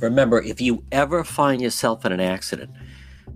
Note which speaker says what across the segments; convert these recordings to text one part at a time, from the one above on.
Speaker 1: Remember, if you ever find yourself in an accident,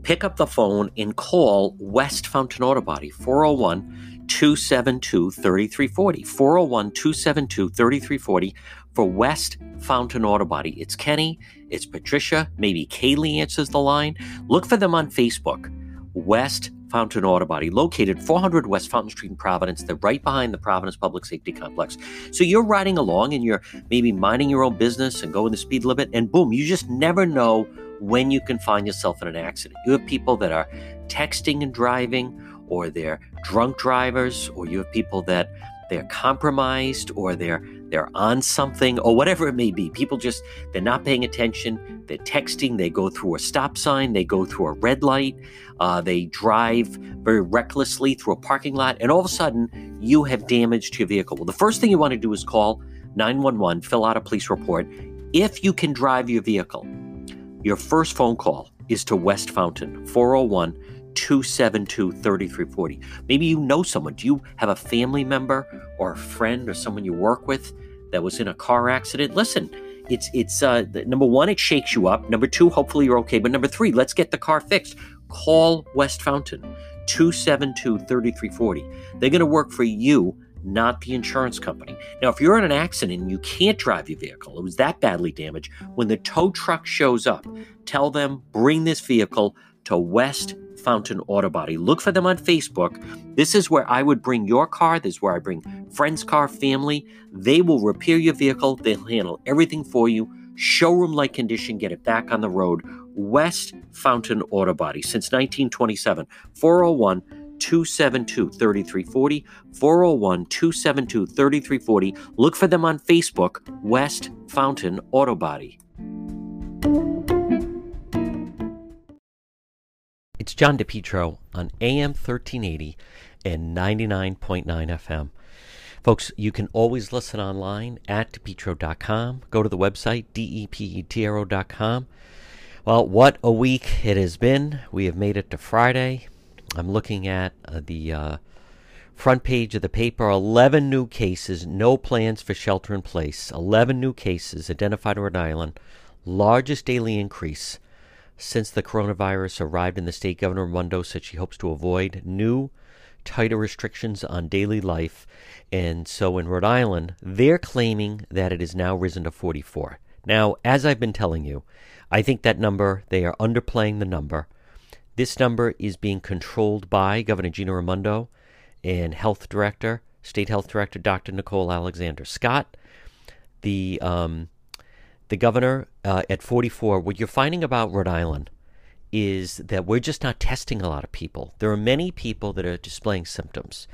Speaker 1: pick up the phone and call West Fountain Auto Body 401 272 3340. 401 272 3340 for West Fountain Auto Body. It's Kenny, it's Patricia, maybe Kaylee answers the line. Look for them on Facebook. West Fountain Auto Body, located 400 West Fountain Street in Providence. They're right behind the Providence Public Safety Complex. So you're riding along and you're maybe minding your own business and going the speed limit, and boom, you just never know when you can find yourself in an accident. You have people that are texting and driving, or they're drunk drivers, or you have people that they're compromised or they're they're on something or whatever it may be. People just they're not paying attention. They're texting. They go through a stop sign. They go through a red light. Uh, they drive very recklessly through a parking lot, and all of a sudden you have damage to your vehicle. Well, the first thing you want to do is call 911, fill out a police report. If you can drive your vehicle, your first phone call is to West Fountain 401 272 3340. Maybe you know someone. Do you have a family member or a friend or someone you work with that was in a car accident? Listen, it's it's uh, number one, it shakes you up. Number two, hopefully you're okay. But number three, let's get the car fixed. Call West Fountain 272 3340. They're going to work for you not the insurance company. Now, if you're in an accident and you can't drive your vehicle, it was that badly damaged, when the tow truck shows up, tell them bring this vehicle to West Fountain Auto Body. Look for them on Facebook. This is where I would bring your car. This is where I bring friends' car, family. They will repair your vehicle. They'll handle everything for you. Showroom like condition, get it back on the road. West Fountain Auto Body since 1927. 401 272 3340. 401 272 3340. Look for them on Facebook, West Fountain Auto Body. It's John DePetro on AM 1380 and 99.9 FM. Folks, you can always listen online at depetro.com. Go to the website, depetro.com. Well, what a week it has been. We have made it to Friday. I'm looking at uh, the uh, front page of the paper 11 new cases, no plans for shelter in place. 11 new cases identified Rhode Island, largest daily increase since the coronavirus arrived in the state, Governor Raimondo said she hopes to avoid new, tighter restrictions on daily life. And so in Rhode Island, they're claiming that it has now risen to 44. Now, as I've been telling you, I think that number, they are underplaying the number. This number is being controlled by Governor Gina Raimondo and Health Director, State Health Director Dr. Nicole Alexander Scott. The um, the governor uh, at 44, what you're finding about Rhode Island is that we're just not testing a lot of people. There are many people that are displaying symptoms.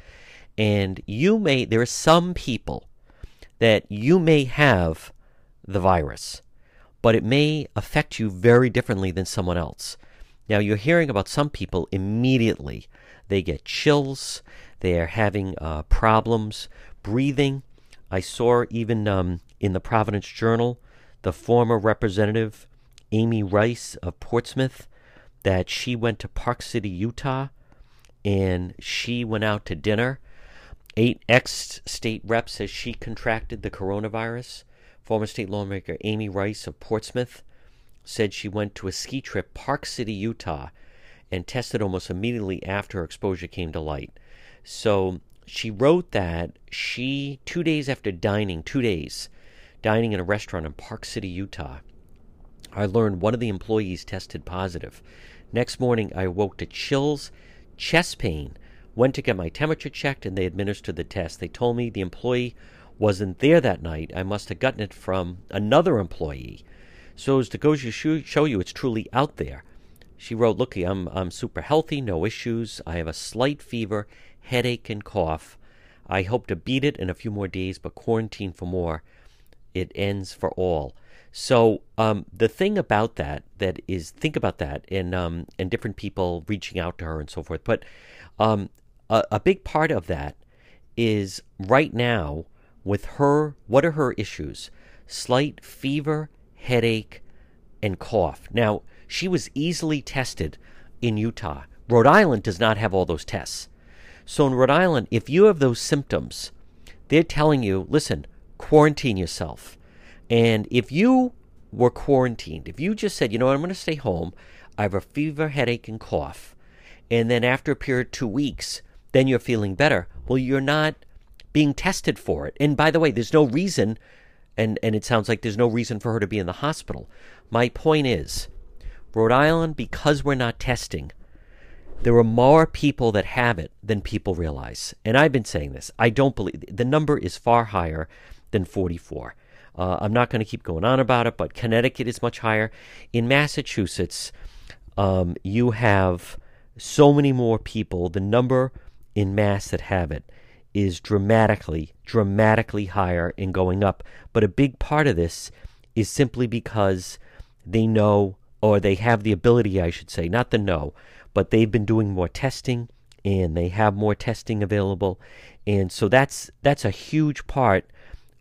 Speaker 1: And you may, there are some people that you may have the virus, but it may affect you very differently than someone else. Now, you're hearing about some people immediately. They get chills, they are having uh, problems breathing. I saw even um, in the Providence Journal the former representative Amy Rice of Portsmouth that she went to Park City, Utah, and she went out to dinner. Eight ex state reps says she contracted the coronavirus. Former state lawmaker Amy Rice of Portsmouth said she went to a ski trip, Park City, Utah, and tested almost immediately after her exposure came to light. So she wrote that she, two days after dining, two days, dining in a restaurant in Park City, Utah. I learned one of the employees tested positive. Next morning, I awoke to chills, chest pain, went to get my temperature checked, and they administered the test. They told me the employee wasn't there that night. I must have gotten it from another employee. So as to go to show you it's truly out there. She wrote, Looky, I'm, I'm super healthy, no issues. I have a slight fever, headache, and cough. I hope to beat it in a few more days, but quarantine for more it ends for all. So um, the thing about that that is think about that and um, and different people reaching out to her and so forth. But um, a, a big part of that is right now with her. What are her issues? Slight fever, headache, and cough. Now she was easily tested in Utah. Rhode Island does not have all those tests. So in Rhode Island, if you have those symptoms, they're telling you, listen, quarantine yourself. And if you were quarantined, if you just said, you know what, I'm going to stay home, I have a fever, headache, and cough, and then after a period of two weeks, then you're feeling better, well, you're not being tested for it. And by the way, there's no reason, and, and it sounds like there's no reason for her to be in the hospital. My point is, Rhode Island, because we're not testing, there are more people that have it than people realize. And I've been saying this. I don't believe the number is far higher than 44. Uh, I'm not going to keep going on about it, but Connecticut is much higher. In Massachusetts, um, you have so many more people. The number in Mass that have it is dramatically, dramatically higher and going up. But a big part of this is simply because they know, or they have the ability, I should say, not the know, but they've been doing more testing and they have more testing available. And so that's that's a huge part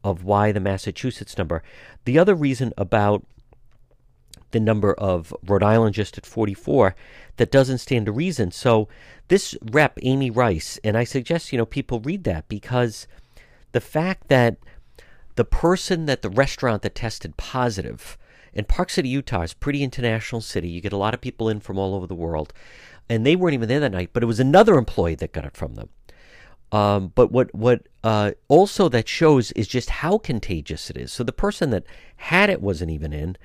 Speaker 1: of why the Massachusetts number. The other reason about the number of Rhode Island just at 44 that doesn't stand to reason. So this rep Amy Rice and I suggest you know people read that because the fact that the person that the restaurant that tested positive and Park City, Utah is pretty international city. You get a lot of people in from all over the world. And they weren't even there that night, but it was another employee that got it from them. Um, but what what uh, also that shows is just how contagious it is. So the person that had it wasn't even in.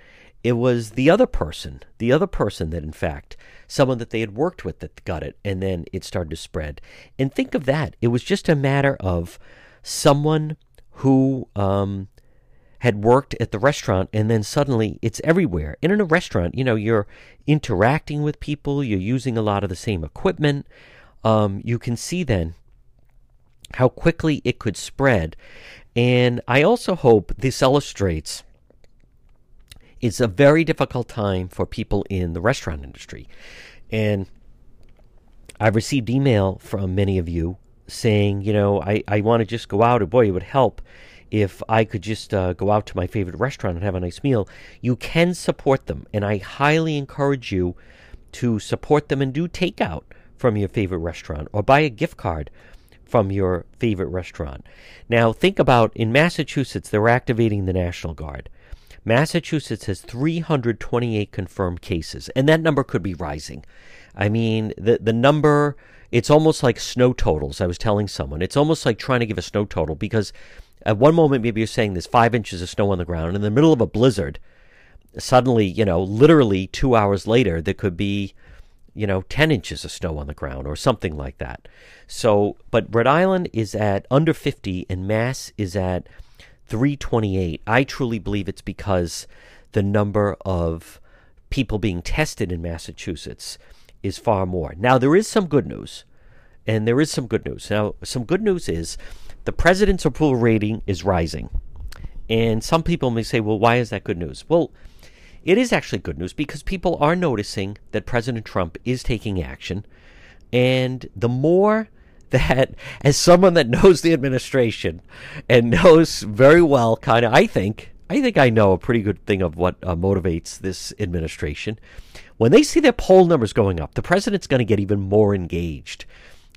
Speaker 1: It was the other person, the other person that, in fact, someone that they had worked with that got it, and then it started to spread. And think of that. It was just a matter of someone who um, had worked at the restaurant and then suddenly it's everywhere. And in a restaurant, you know, you're interacting with people, you're using a lot of the same equipment. Um, you can see then how quickly it could spread. And I also hope this illustrates it's a very difficult time for people in the restaurant industry. And I've received email from many of you saying, you know, I, I want to just go out, and boy, it would help if I could just uh, go out to my favorite restaurant and have a nice meal, you can support them. And I highly encourage you to support them and do takeout from your favorite restaurant or buy a gift card from your favorite restaurant. Now, think about in Massachusetts, they're activating the National Guard. Massachusetts has 328 confirmed cases, and that number could be rising. I mean, the, the number, it's almost like snow totals. I was telling someone, it's almost like trying to give a snow total because at one moment, maybe you're saying there's five inches of snow on the ground. In the middle of a blizzard, suddenly, you know, literally two hours later, there could be, you know, 10 inches of snow on the ground or something like that. So, but Rhode Island is at under 50 and Mass is at 328. I truly believe it's because the number of people being tested in Massachusetts is far more. Now, there is some good news. And there is some good news. Now, some good news is the president's approval rating is rising. And some people may say, well, why is that good news? Well, it is actually good news because people are noticing that President Trump is taking action. And the more that, as someone that knows the administration and knows very well, kind of, I think, I think I know a pretty good thing of what uh, motivates this administration. When they see their poll numbers going up, the president's going to get even more engaged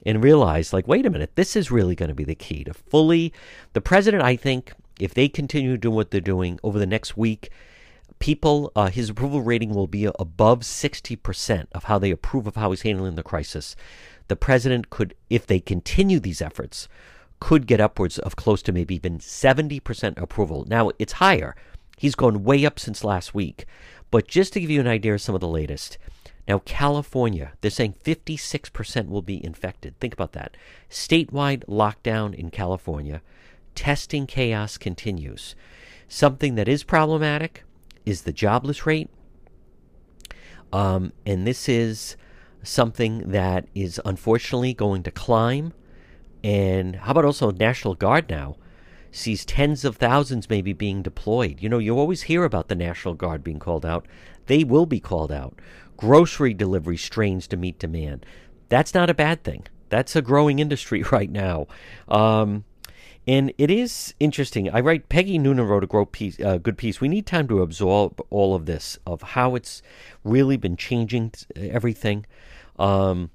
Speaker 1: and realize, like, wait a minute, this is really going to be the key to fully. The president, I think, if they continue doing what they're doing over the next week, people, uh, his approval rating will be above 60% of how they approve of how he's handling the crisis. The president could, if they continue these efforts, could get upwards of close to maybe even 70% approval. Now, it's higher. He's gone way up since last week. But just to give you an idea of some of the latest, now, California, they're saying 56% will be infected. Think about that. Statewide lockdown in California. Testing chaos continues. Something that is problematic is the jobless rate. Um, and this is something that is unfortunately going to climb. And how about also National Guard now? Sees tens of thousands maybe being deployed. You know, you always hear about the National Guard being called out. They will be called out grocery delivery strains to meet demand. That's not a bad thing. That's a growing industry right now. Um, and it is interesting. I write, Peggy Noonan wrote a piece, uh, good piece. We need time to absorb all of this, of how it's really been changing everything. Um,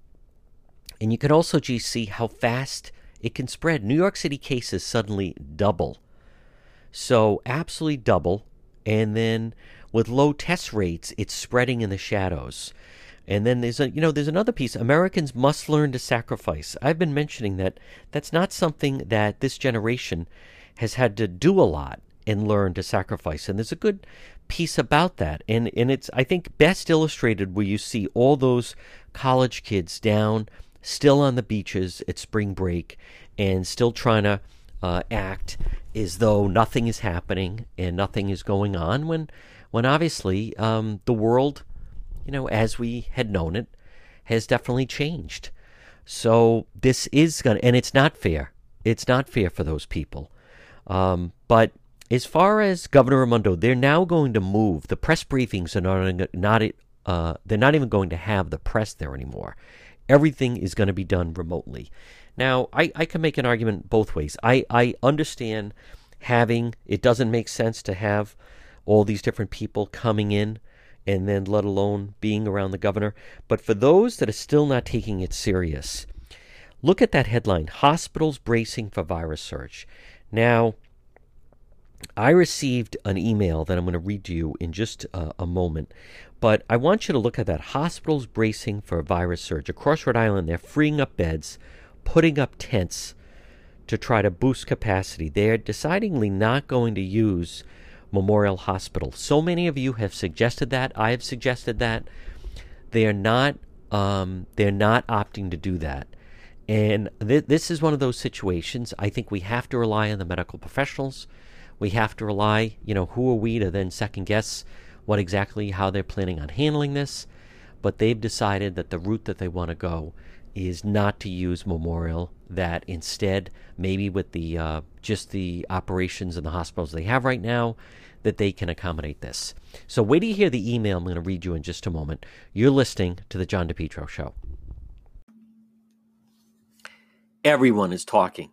Speaker 1: and you can also just see how fast it can spread. New York City cases suddenly double. So, absolutely double. And then with low test rates, it's spreading in the shadows. And then there's a you know there's another piece. Americans must learn to sacrifice. I've been mentioning that that's not something that this generation has had to do a lot and learn to sacrifice. And there's a good piece about that. And and it's I think best illustrated where you see all those college kids down still on the beaches at spring break and still trying to uh, act as though nothing is happening and nothing is going on when when obviously um, the world you know as we had known it has definitely changed so this is going to and it's not fair it's not fair for those people um, but as far as Governor Raimondo, they're now going to move. The press briefings are not, not uh, they're not even going to have the press there anymore. Everything is going to be done remotely. Now, I, I can make an argument both ways. I, I understand having, it doesn't make sense to have all these different people coming in and then let alone being around the governor. But for those that are still not taking it serious, look at that headline Hospitals Bracing for Virus Surge. Now, I received an email that I'm going to read to you in just uh, a moment, but I want you to look at that. Hospitals bracing for a virus surge. Across Rhode Island, they're freeing up beds, putting up tents to try to boost capacity. They're decidingly not going to use Memorial Hospital. So many of you have suggested that. I have suggested that. They are not. Um, they're not opting to do that. And th- this is one of those situations. I think we have to rely on the medical professionals we have to rely, you know, who are we to then second guess what exactly how they're planning on handling this? But they've decided that the route that they want to go is not to use Memorial. That instead, maybe with the uh, just the operations in the hospitals they have right now, that they can accommodate this. So wait till you hear the email I'm going to read you in just a moment. You're listening to the John DePetro Show. Everyone is talking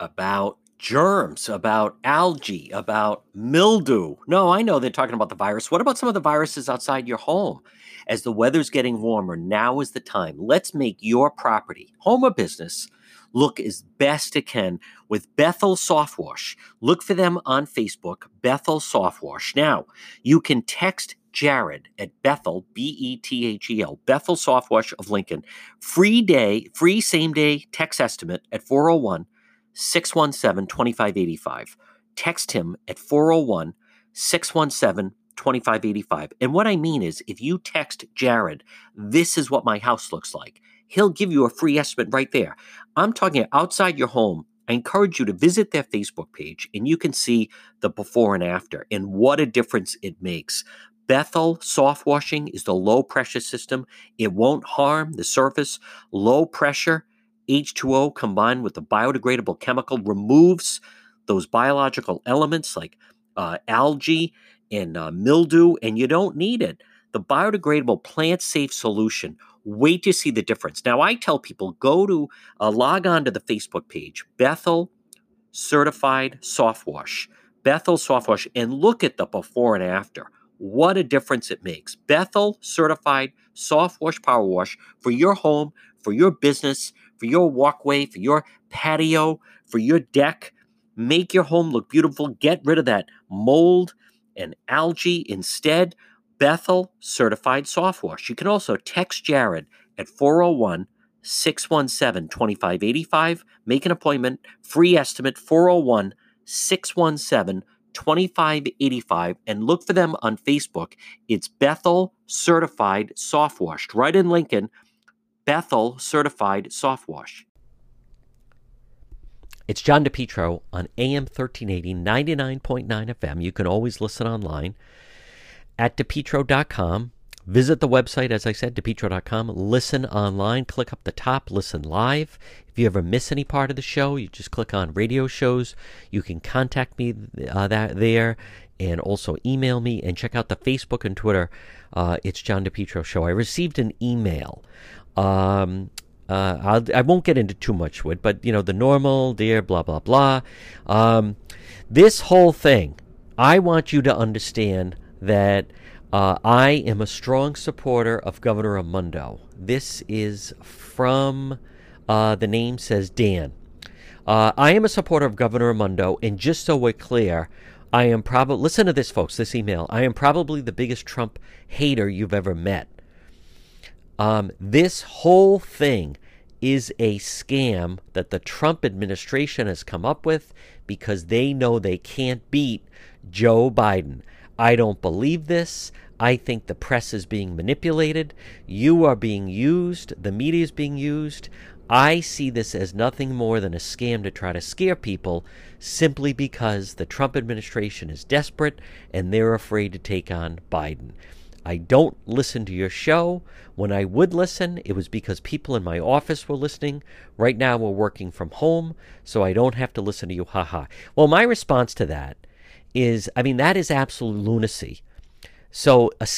Speaker 1: about germs, about algae, about mildew. No, I know they're talking about the virus. What about some of the viruses outside your home? As the weather's getting warmer, now is the time. Let's make your property, home or business, look as best it can with Bethel Softwash. Look for them on Facebook, Bethel Softwash. Now, you can text Jared at Bethel, B E T H E L, Bethel Softwash of Lincoln. Free day, free same day text estimate at 401 617 2585. Text him at 401 617 2585. And what I mean is, if you text Jared, this is what my house looks like, he'll give you a free estimate right there. I'm talking outside your home. I encourage you to visit their Facebook page and you can see the before and after and what a difference it makes. Bethel soft washing is the low pressure system. It won't harm the surface. Low pressure H2O combined with the biodegradable chemical removes those biological elements like uh, algae and uh, mildew, and you don't need it. The biodegradable plant safe solution. Wait to see the difference. Now, I tell people go to uh, log on to the Facebook page, Bethel Certified Soft Wash, Bethel Soft Wash, and look at the before and after. What a difference it makes. Bethel Certified Soft Wash Power Wash for your home, for your business, for your walkway, for your patio, for your deck. Make your home look beautiful. Get rid of that mold and algae. Instead, Bethel Certified Soft Wash. You can also text Jared at 401 617 2585. Make an appointment. Free estimate 401 617 2585 and look for them on Facebook. It's Bethel Certified Soft Washed right in Lincoln. Bethel Certified Soft Wash. It's John DePetro on AM 1380, 99.9 FM. You can always listen online at depetro.com. Visit the website, as I said, depetro.com. Listen online. Click up the top, listen live. If you ever miss any part of the show, you just click on radio shows. You can contact me uh, that there and also email me and check out the Facebook and Twitter. Uh, it's John DePetro Show. I received an email um, uh, I'll, I will not get into too much with, but you know the normal, dear, blah blah blah. Um, this whole thing, I want you to understand that uh, I am a strong supporter of Governor Raimondo. This is from uh, the name says Dan. Uh, I am a supporter of Governor Raimondo, and just so we're clear, I am probably, listen to this, folks, this email. I am probably the biggest Trump hater you've ever met. Um, this whole thing is a scam that the Trump administration has come up with because they know they can't beat Joe Biden. I don't believe this. I think the press is being manipulated. You are being used. The media is being used. I see this as nothing more than a scam to try to scare people simply because the Trump administration is desperate and they're afraid to take on Biden. I don't listen to your show. When I would listen, it was because people in my office were listening. Right now, we're working from home, so I don't have to listen to you. Haha. Well, my response to that is I mean, that is absolute lunacy. So, a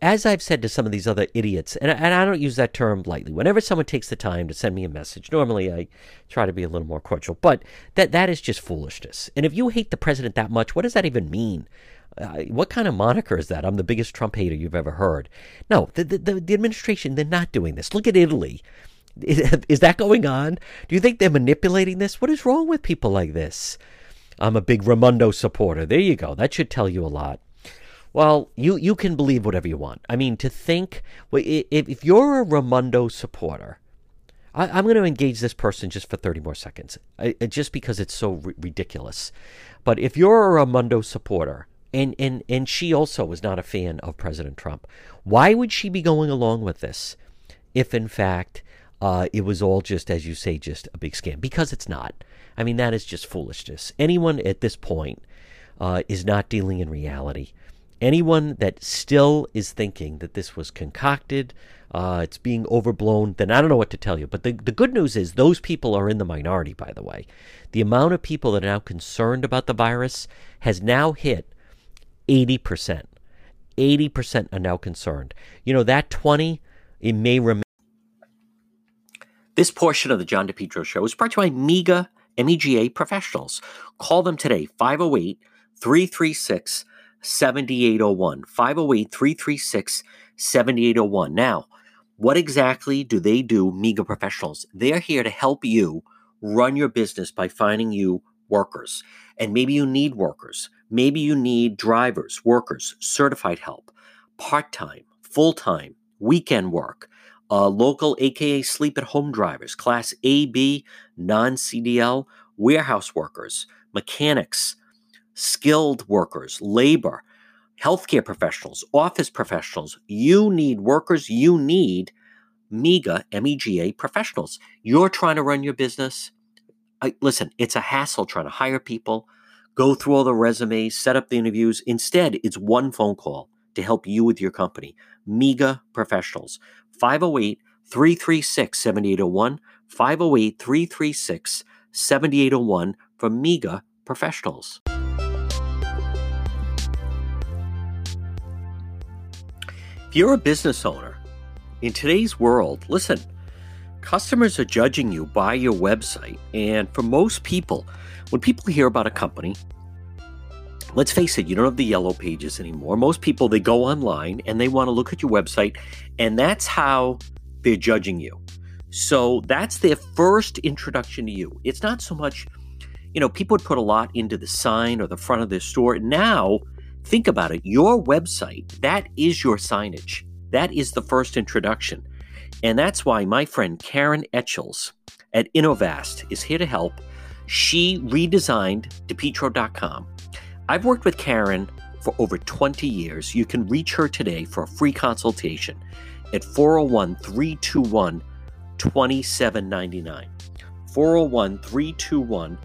Speaker 1: as I've said to some of these other idiots, and, and I don't use that term lightly. Whenever someone takes the time to send me a message, normally I try to be a little more cordial, but that that is just foolishness. And if you hate the president that much, what does that even mean? Uh, what kind of moniker is that? I'm the biggest Trump hater you've ever heard. No, the, the, the administration, they're not doing this. Look at Italy. Is, is that going on? Do you think they're manipulating this? What is wrong with people like this? I'm a big Raimondo supporter. There you go. That should tell you a lot. Well, you, you can believe whatever you want. I mean, to think, if, you're a Raimondo supporter, I, am going to engage this person just for 30 more seconds, I, just because it's so r- ridiculous. But if you're a Raimondo supporter, and, and, and she also was not a fan of President Trump, why would she be going along with this if, in fact, uh, it was all just, as you say, just a big scam? Because it's not. I mean, that is just foolishness. Anyone at this point uh, is not dealing in reality. Anyone that still is thinking that this was concocted, uh, it's being overblown, then I don't know what to tell you. But the, the good news is those people are in the minority, by the way. The amount of people that are now concerned about the virus has now hit 80%. 80% are now concerned. You know, that 20, it may remain. This portion of the John DePetro show is brought to you by MEGA MEGA professionals. Call them today, 508 336 7801. 508 336 7801. Now, what exactly do they do, MEGA professionals? They're here to help you run your business by finding you workers. And maybe you need workers. Maybe you need drivers, workers, certified help, part time, full time, weekend work uh, local AKA sleep at home drivers, Class AB, non CDL, warehouse workers, mechanics, skilled workers, labor, healthcare professionals, office professionals. You need workers, you need MEGA, MEGA professionals. You're trying to run your business. I, listen, it's a hassle trying to hire people, go through all the resumes, set up the interviews. Instead, it's one phone call to help you with your company. MEGA professionals. 508 336 7801, 508 336 7801 for MEGA professionals. If you're a business owner, in today's world, listen, customers are judging you by your website. And for most people, when people hear about a company, let's face it, you don't have the yellow pages anymore. Most people, they go online and they want to look at your website, and that's how they're judging you. So that's their first introduction to you. It's not so much, you know, people would put a lot into the sign or the front of their store. Now, think about it your website, that is your signage. That is the first introduction. And that's why my friend Karen Etchels at Innovast is here to help. She redesigned DePetro.com I've worked with Karen for over 20 years. You can reach her today for a free consultation at 401 321 2799. 401 321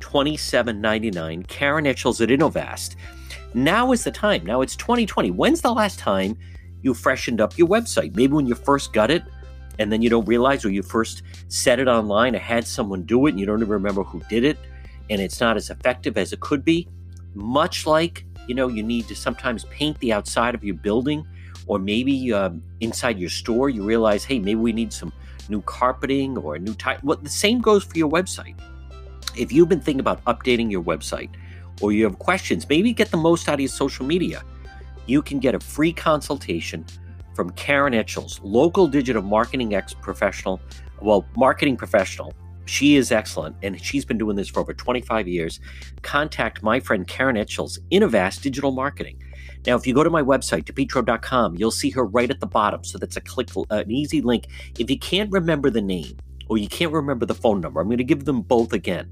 Speaker 1: 2799. Karen Etchels at Innovast. Now is the time. Now it's 2020. When's the last time you freshened up your website? Maybe when you first got it and then you don't realize, or you first set it online or had someone do it and you don't even remember who did it and it's not as effective as it could be much like you know you need to sometimes paint the outside of your building or maybe uh, inside your store you realize hey maybe we need some new carpeting or a new type well the same goes for your website. If you've been thinking about updating your website or you have questions maybe get the most out of your social media. You can get a free consultation from karen etchels local digital marketing ex professional well marketing professional she is excellent, and she's been doing this for over 25 years. Contact my friend Karen Etchells, Innovast Digital Marketing. Now, if you go to my website, depetro.com, you'll see her right at the bottom. So that's a click, an easy link. If you can't remember the name or you can't remember the phone number, I'm going to give them both again.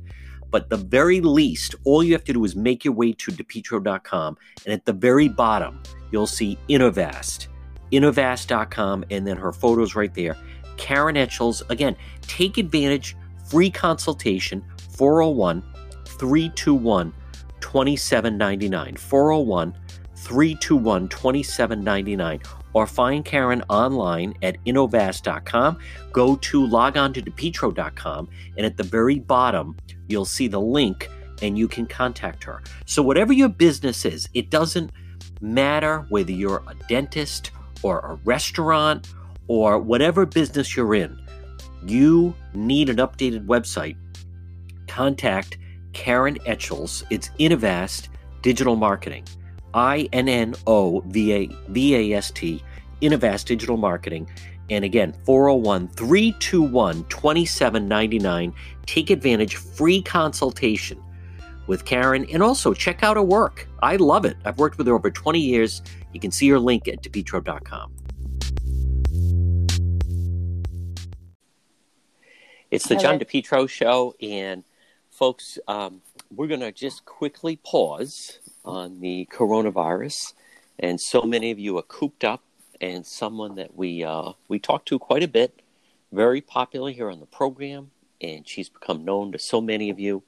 Speaker 1: But the very least, all you have to do is make your way to depetro.com, and at the very bottom, you'll see Innovast, innovast.com, and then her photos right there. Karen Etchells, again, take advantage, free consultation, 401 321 2799. 401 321 2799 or find Karen online at innovast.com. Go to log on to depetro.com, and at the very bottom, you'll see the link and you can contact her. So, whatever your business is, it doesn't matter whether you're a dentist or a restaurant or whatever business you're in, you need an updated website. Contact Karen Etchells. It's Innovast Digital Marketing. I N N O V A V A S T, Innovast Digital Marketing. And again, 401 321 2799. Take advantage, free consultation with Karen. And also check out her work. I love it. I've worked with her over 20 years. You can see her link at depetro.com. It's the John DePetro show. And folks, um, we're going to just quickly pause on the coronavirus, and so many of you are cooped up. And someone that we uh, we talked to quite a bit, very popular here on the program, and she's become known to so many of you.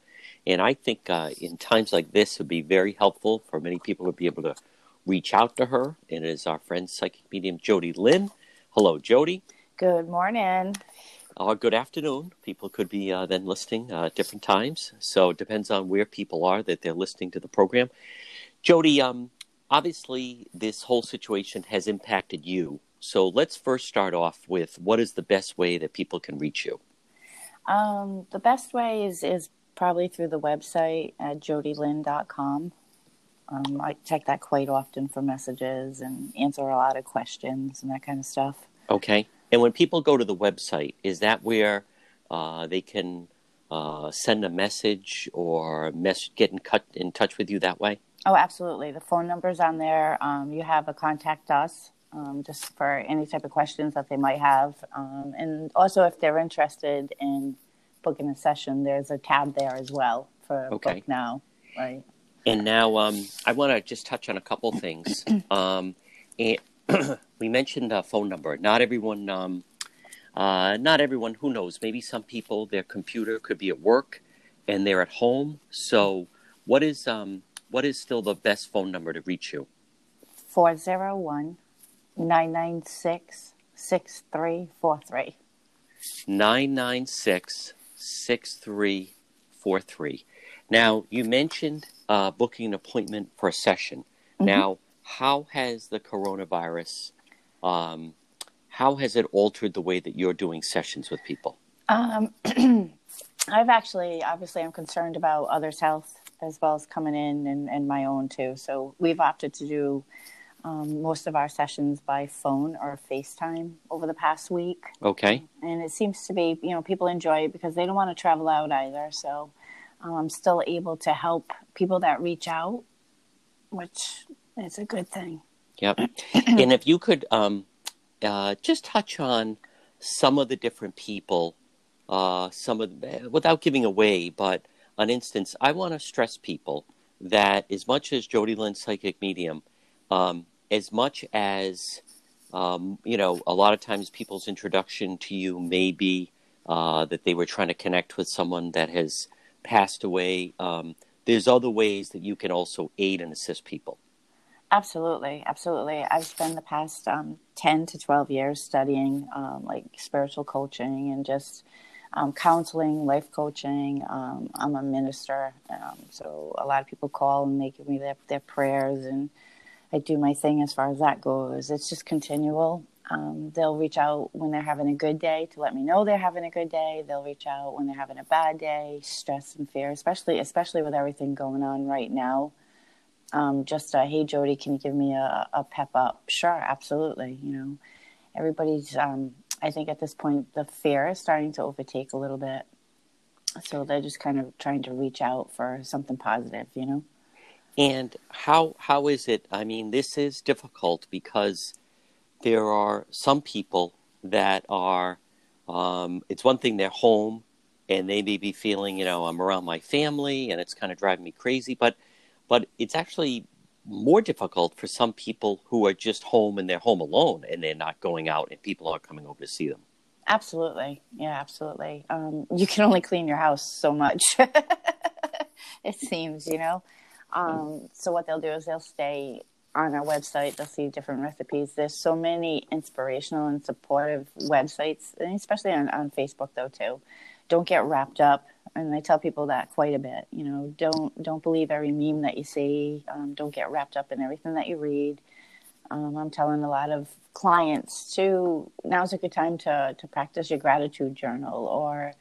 Speaker 1: And I think uh, in times like this, it would be very helpful for many people to be able to reach out to her. And it is our friend, psychic medium Jody Lynn. Hello, Jody.
Speaker 2: Good morning.
Speaker 1: Or good afternoon. People could be uh, then listening uh, at different times. So it depends on where people are that they're listening to the program. Jody, um, obviously, this whole situation has impacted you. So let's first start off with what is the best way that people can reach you?
Speaker 2: Um, the best way is, is probably through the website at jodylynn.com. Um, I check that quite often for messages and answer a lot of questions and that kind of stuff.
Speaker 1: Okay. And when people go to the website, is that where uh, they can uh, send a message or mess- get in, cut, in touch with you that way?
Speaker 2: Oh, absolutely. The phone number's on there. Um, you have a contact us um, just for any type of questions that they might have. Um, and also, if they're interested in booking a session, there's a tab there as well for okay. book now. Right.
Speaker 1: And now um, I want to just touch on a couple things. Um, and we mentioned a phone number. Not everyone, um, uh, not everyone. Who knows? Maybe some people, their computer could be at work, and they're at home. So, what is um, what is still the best phone number to reach you?
Speaker 2: 401 996 6343.
Speaker 1: 996 6343. Now, you mentioned uh, booking an appointment for a session. Mm-hmm. Now, how has the coronavirus, um, how has it altered the way that you're doing sessions with people?
Speaker 2: Um, I've actually, obviously, I'm concerned about others' health as well as coming in and, and my own too. So we've opted to do um, most of our sessions by phone or FaceTime over the past week.
Speaker 1: Okay.
Speaker 2: And it seems to be, you know, people enjoy it because they don't want to travel out either. So um, I'm still able to help people that reach out, which is a good thing.
Speaker 1: Yep. and if you could um, uh, just touch on some of the different people, uh, some of the, without giving away, but an instance, I want to stress people that as much as Jody Lynn Psychic Medium, um, as much as um, you know, a lot of times people's introduction to you may be uh, that they were trying to connect with someone that has passed away. Um, there's other ways that you can also aid and assist people.
Speaker 2: Absolutely, absolutely. I've spent the past um, ten to twelve years studying um, like spiritual coaching and just um, counseling, life coaching. Um, I'm a minister, um, so a lot of people call and they give me their, their prayers, and I do my thing as far as that goes. It's just continual. Um, they'll reach out when they're having a good day to let me know they're having a good day. They'll reach out when they're having a bad day, stress and fear, especially especially with everything going on right now. Um, just uh, hey Jody, can you give me a, a pep up? Sure, absolutely. You know, everybody's um, I think at this point the fear is starting to overtake a little bit. so they're just kind of trying to reach out for something positive, you know.
Speaker 1: And how how is it? I mean, this is difficult because there are some people that are. Um, it's one thing they're home and they may be feeling, you know, I'm around my family and it's kind of driving me crazy, but but it's actually more difficult for some people who are just home and they're home alone and they're not going out and people are coming over to see them.
Speaker 2: Absolutely. Yeah, absolutely. Um, you can only clean your house so much, it seems, you know. Um, so, what they'll do is they'll stay on our website, they'll see different recipes. There's so many inspirational and supportive websites, and especially on, on Facebook, though, too. Don't get wrapped up and I tell people that quite a bit. You know, don't don't believe every meme that you see. Um, don't get wrapped up in everything that you read. Um, I'm telling a lot of clients to now's a good time to to practice your gratitude journal or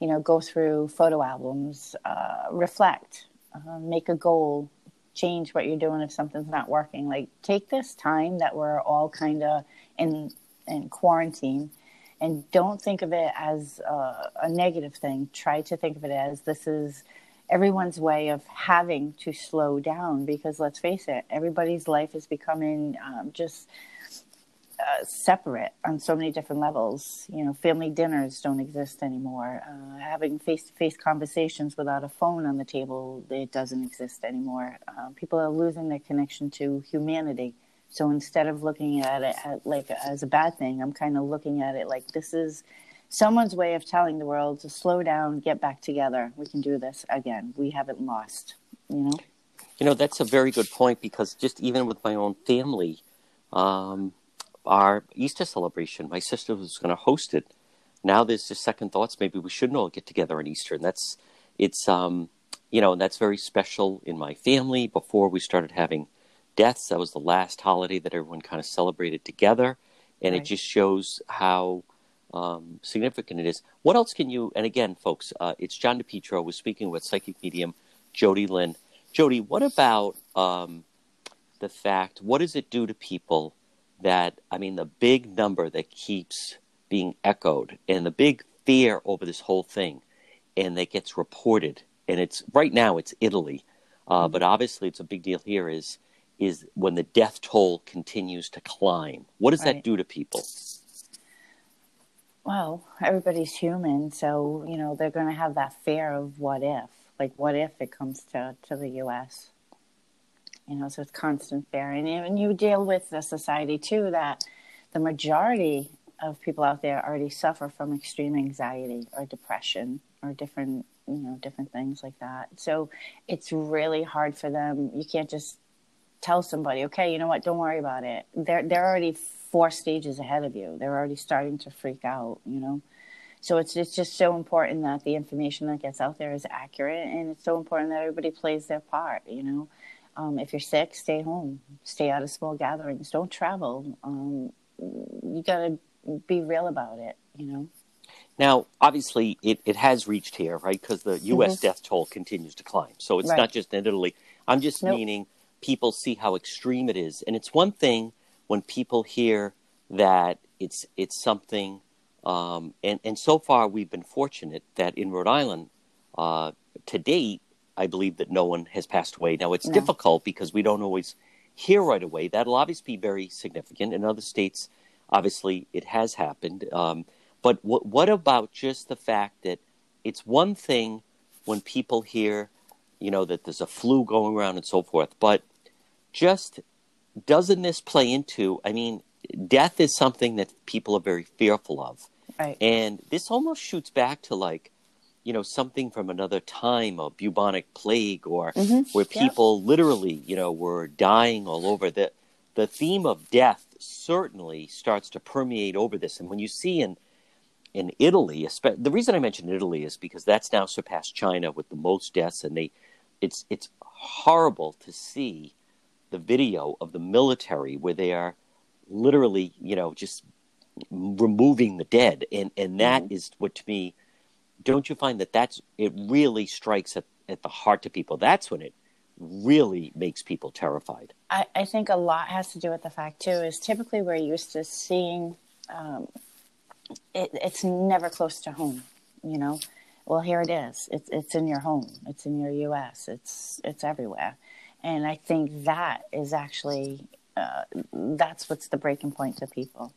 Speaker 2: you know go through photo albums, uh, reflect, uh, make a goal, change what you're doing if something's not working. Like take this time that we're all kind of in in quarantine and don't think of it as a, a, negative thing. Try to think of it as this is everyone's way of having to slow down because let's face it, everybody's life is becoming um, just uh, separate on so many different levels. You know, family dinners don't exist anymore. Uh, having face to face conversations without a phone on the table, it doesn't exist anymore. Uh, people are losing their connection to humanity so instead of looking at it at like as a bad thing, I'm kind of looking at it like this is someone's way of telling the world to slow down, get back together. We can do this again. We haven't lost, you know.
Speaker 1: You know, that's a very good point because just even with my own family, um, our Easter celebration, my sister was going to host it. Now there's just second thoughts. Maybe we shouldn't all get together on Easter, and that's it's um, you know, that's very special in my family. Before we started having deaths. That was the last holiday that everyone kind of celebrated together, and right. it just shows how um, significant it is. What else can you? And again, folks, uh, it's John DePetro. We're speaking with psychic medium Jody Lynn. Jody, what about um, the fact? What does it do to people that? I mean, the big number that keeps being echoed, and the big fear over this whole thing, and that gets reported. And it's right now it's Italy, uh, mm-hmm. but obviously it's a big deal here. Is is when the death toll continues to climb. What does right. that do to people?
Speaker 2: Well, everybody's human, so you know they're going to have that fear of what if, like what if it comes to to the U.S. You know, so it's constant fear, and even you deal with the society too that the majority of people out there already suffer from extreme anxiety or depression or different you know different things like that. So it's really hard for them. You can't just tell somebody, okay, you know what, don't worry about it. They're they're already four stages ahead of you. They're already starting to freak out, you know. So it's it's just so important that the information that gets out there is accurate, and it's so important that everybody plays their part. You know, um, if you're sick, stay home, stay out of small gatherings, don't travel. Um, you got to be real about it. You know.
Speaker 1: Now, obviously, it, it has reached here, right? Because the U.S. Mm-hmm. death toll continues to climb. So it's right. not just in Italy. I'm just nope. meaning people see how extreme it is. And it's one thing when people hear that it's it's something. Um, and and so far we've been fortunate that in Rhode Island, uh, to date, I believe that no one has passed away. Now it's no. difficult because we don't always hear right away. That'll obviously be very significant. In other states, obviously, it has happened. Um, but what what about just the fact that it's one thing when people hear, you know, that there's a flu going around and so forth, but just doesn't this play into? I mean, death is something that people are very fearful of,
Speaker 2: right.
Speaker 1: and this almost shoots back to like you know something from another time a bubonic plague or mm-hmm. where people yeah. literally you know were dying all over the the theme of death certainly starts to permeate over this and when you see in in Italy the reason I mention Italy is because that's now surpassed China with the most deaths and they it's it's horrible to see the video of the military where they are literally, you know, just removing the dead, and and that mm-hmm. is what to me. Don't you find that that's it really strikes at, at the heart to people? That's when it really makes people terrified.
Speaker 2: I, I think a lot has to do with the fact too is typically we're used to seeing um, it, it's never close to home, you know. Well, here it is. It's it's in your home. It's in your U.S. It's it's everywhere, and I think that is actually uh, that's what's the breaking point to people.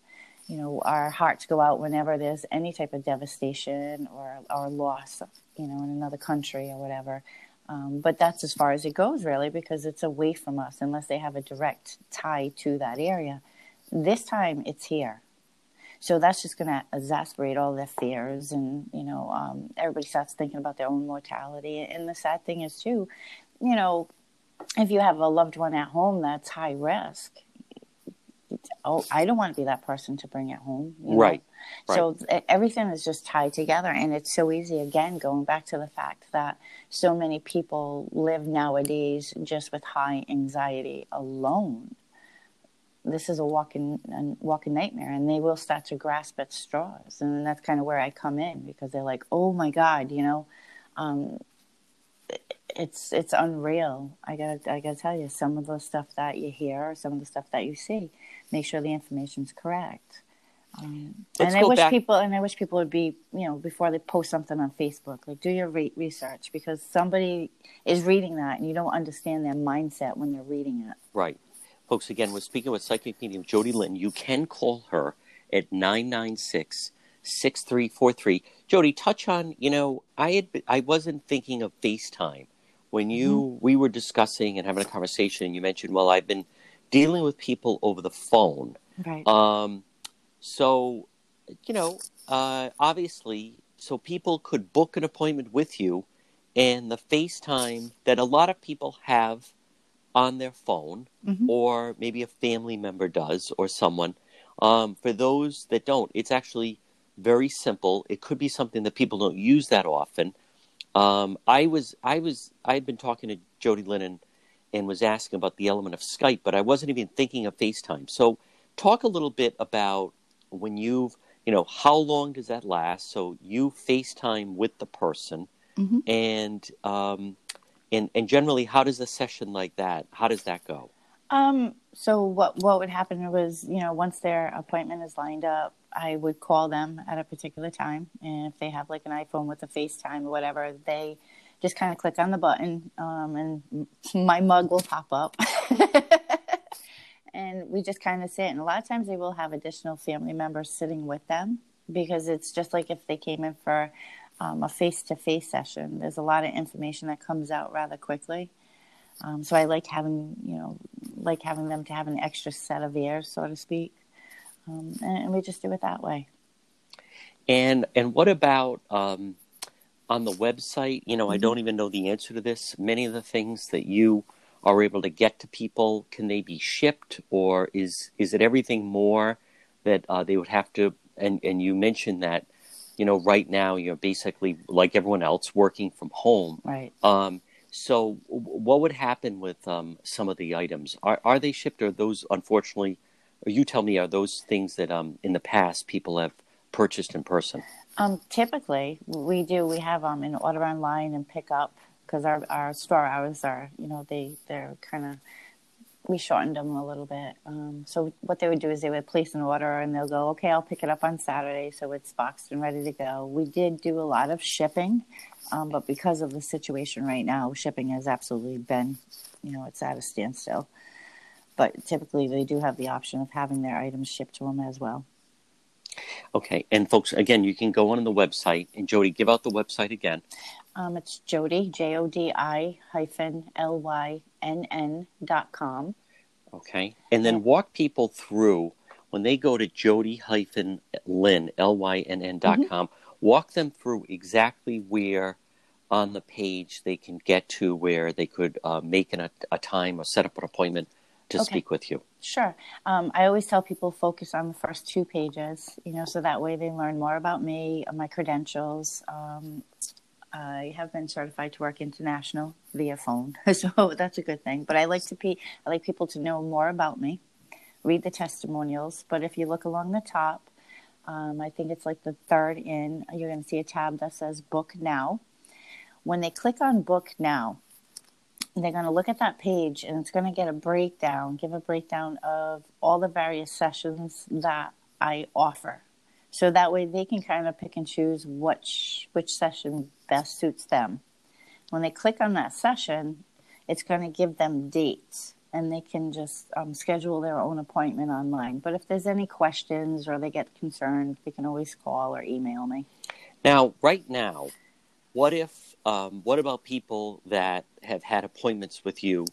Speaker 2: You know, our hearts go out whenever there's any type of devastation or or loss. You know, in another country or whatever. Um, but that's as far as it goes, really, because it's away from us unless they have a direct tie to that area. This time, it's here so that's just going to exasperate all their fears, and you know, um, everybody starts thinking about their own mortality. And the sad thing is too, you know, if you have a loved one at home that's high risk, oh, I don't want to be that person to bring it home.
Speaker 1: Right.
Speaker 2: right. So everything is just tied together, and it's so easy. Again, going back to the fact that so many people live nowadays just with high anxiety alone this is a walking a walking nightmare and they will start to grasp at straws and that's kind of where i come in because they're like oh my god you know um, it's it's unreal i gotta i gotta tell you some of the stuff that you hear some of the stuff that you see make sure the information's correct um, and I wish back. people and I wish people would be you know before they post something on Facebook like do your re- research because somebody is reading that and you don't understand their mindset when they're reading it.
Speaker 1: Right. Folks, again, we're speaking with psychic medium Jody Lynn. You can call her at 996 6343. Jody, touch on, you know, I had I wasn't thinking of FaceTime when you mm-hmm. we were discussing and having a conversation and you mentioned, well, I've been dealing with people over the phone.
Speaker 2: Right.
Speaker 1: Um so, you know, uh obviously so people could book an appointment with you and the FaceTime that a lot of people have on their phone, mm-hmm. or maybe a family member does, or someone. Um, for those that don't, it's actually very simple. It could be something that people don't use that often. Um, I was, I was, I had been talking to Jody Lennon and was asking about the element of Skype, but I wasn't even thinking of FaceTime. So, talk a little bit about when you've, you know, how long does that last? So you FaceTime with the person, mm-hmm. and um, and and generally how does a session like that how does that go
Speaker 2: um so what what would happen was you know once their appointment is lined up i would call them at a particular time and if they have like an iphone with a facetime or whatever they just kind of click on the button um, and my mug will pop up and we just kind of sit and a lot of times they will have additional family members sitting with them because it's just like if they came in for um, a face-to-face session. There's a lot of information that comes out rather quickly. Um, so I like having, you know, like having them to have an extra set of ears, so to speak, um, and, and, we just do it that way.
Speaker 1: And and what about um, on the website? You know, mm-hmm. I don't even know the answer to this. Many of the things that you are able to get to people, can they be shipped, or is is it everything more that uh, they would have to? And and you mentioned that you know, right now you're basically like everyone else working from home.
Speaker 2: Right.
Speaker 1: Um, so, what would happen with um, some of the items? Are are they shipped, or those unfortunately, or you tell me, are those things that um, in the past people have purchased in person?
Speaker 2: Um, typically, we do. We have um, an order online and pick up because our our store hours are, you know, they they're kind of we shortened them a little bit. Um, so what they would do is they would place an order and they'll go, okay, I'll pick it up on Saturday, so it's boxed and ready to go. We did do a lot of shipping, um, but because of the situation right now, shipping has absolutely been, you know, it's at a standstill. But typically, they do have the option of having their items shipped to them as well.
Speaker 1: Okay, and folks, again, you can go on the website. And Jody, give out the website again.
Speaker 2: Um, it's Jody, J O D I hyphen L Y N N dot com.
Speaker 1: Okay. And then walk people through when they go to Jody hyphen Lynn, L Y N N dot mm-hmm. com, walk them through exactly where on the page they can get to where they could uh, make an, a, a time or set up an appointment to okay. speak with you.
Speaker 2: Sure. Um, I always tell people focus on the first two pages, you know, so that way they learn more about me, my credentials, um, I have been certified to work international via phone, so that's a good thing. But I like to be, I like people to know more about me, read the testimonials. But if you look along the top, um, I think it's like the third in, you're going to see a tab that says Book Now. When they click on Book Now, they're going to look at that page and it's going to get a breakdown, give a breakdown of all the various sessions that I offer. So that way they can kind of pick and choose which which session best suits them. When they click on that session, it's going to give them dates and they can just um, schedule their own appointment online. But if there's any questions or they get concerned, they can always call or email me.
Speaker 1: Now, right now, what if, um, what about people that have had appointments with you,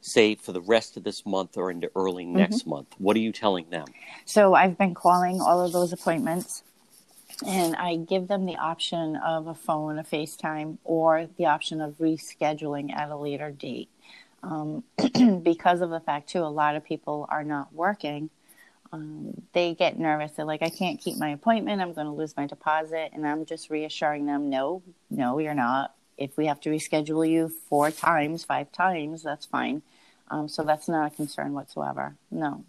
Speaker 1: say for the rest of this month or into early mm-hmm. next month? What are you telling them?
Speaker 2: So I've been calling all of those appointments and I give them the option of a phone, a FaceTime, or the option of rescheduling at a later date. Um, because of the fact, too, a lot of people are not working. Um, they get nervous. They're like, I can't keep my appointment. I'm going to lose my deposit. And I'm just reassuring them, no, no, you're not. If we have to reschedule you four times, five times, that's fine. Um, so that's not a concern whatsoever. No.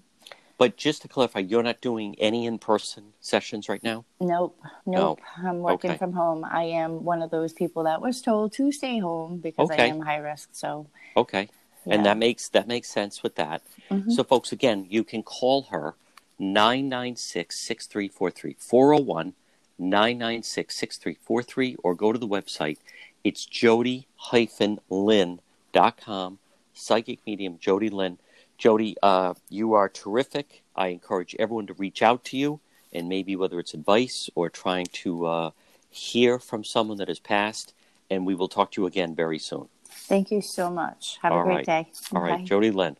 Speaker 1: But just to clarify, you're not doing any in person sessions right now?
Speaker 2: Nope. Nope. No. I'm working okay. from home. I am one of those people that was told to stay home because okay. I am high risk. So
Speaker 1: Okay. Yeah. And that makes that makes sense with that. Mm-hmm. So folks, again, you can call her 996-6343 401 996-6343 or go to the website. It's jody-lynn.com. Psychic medium Jody Lynn. Jody, uh, you are terrific. I encourage everyone to reach out to you and maybe whether it's advice or trying to uh, hear from someone that has passed. And we will talk to you again very soon.
Speaker 2: Thank you so much. Have All a great right. day.
Speaker 1: All Bye. right, Jody Lynn.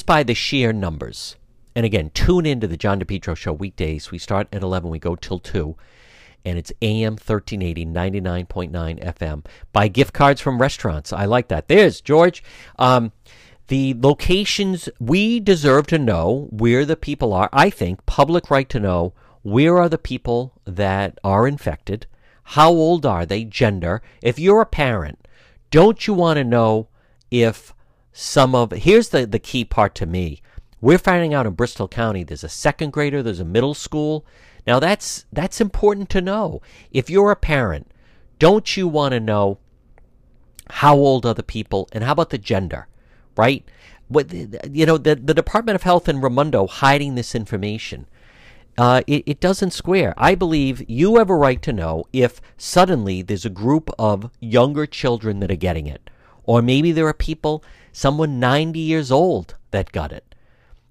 Speaker 1: Just by the sheer numbers. And again, tune into the John DePetro Show weekdays. We start at 11, we go till 2 and it's AM 1380, 99.9 FM. Buy gift cards from restaurants. I like that. There's George. Um, the locations, we deserve to know where the people are. I think public right to know where are the people that are infected, how old are they, gender. If you're a parent, don't you want to know if some of here's the, the key part to me. We're finding out in Bristol County there's a second grader, there's a middle school, now that's that's important to know. If you're a parent, don't you want to know how old are the people and how about the gender, right? What you know, the the Department of Health in Raimondo hiding this information. Uh, it, it doesn't square. I believe you have a right to know if suddenly there's a group of younger children that are getting it. Or maybe there are people, someone 90 years old that got it.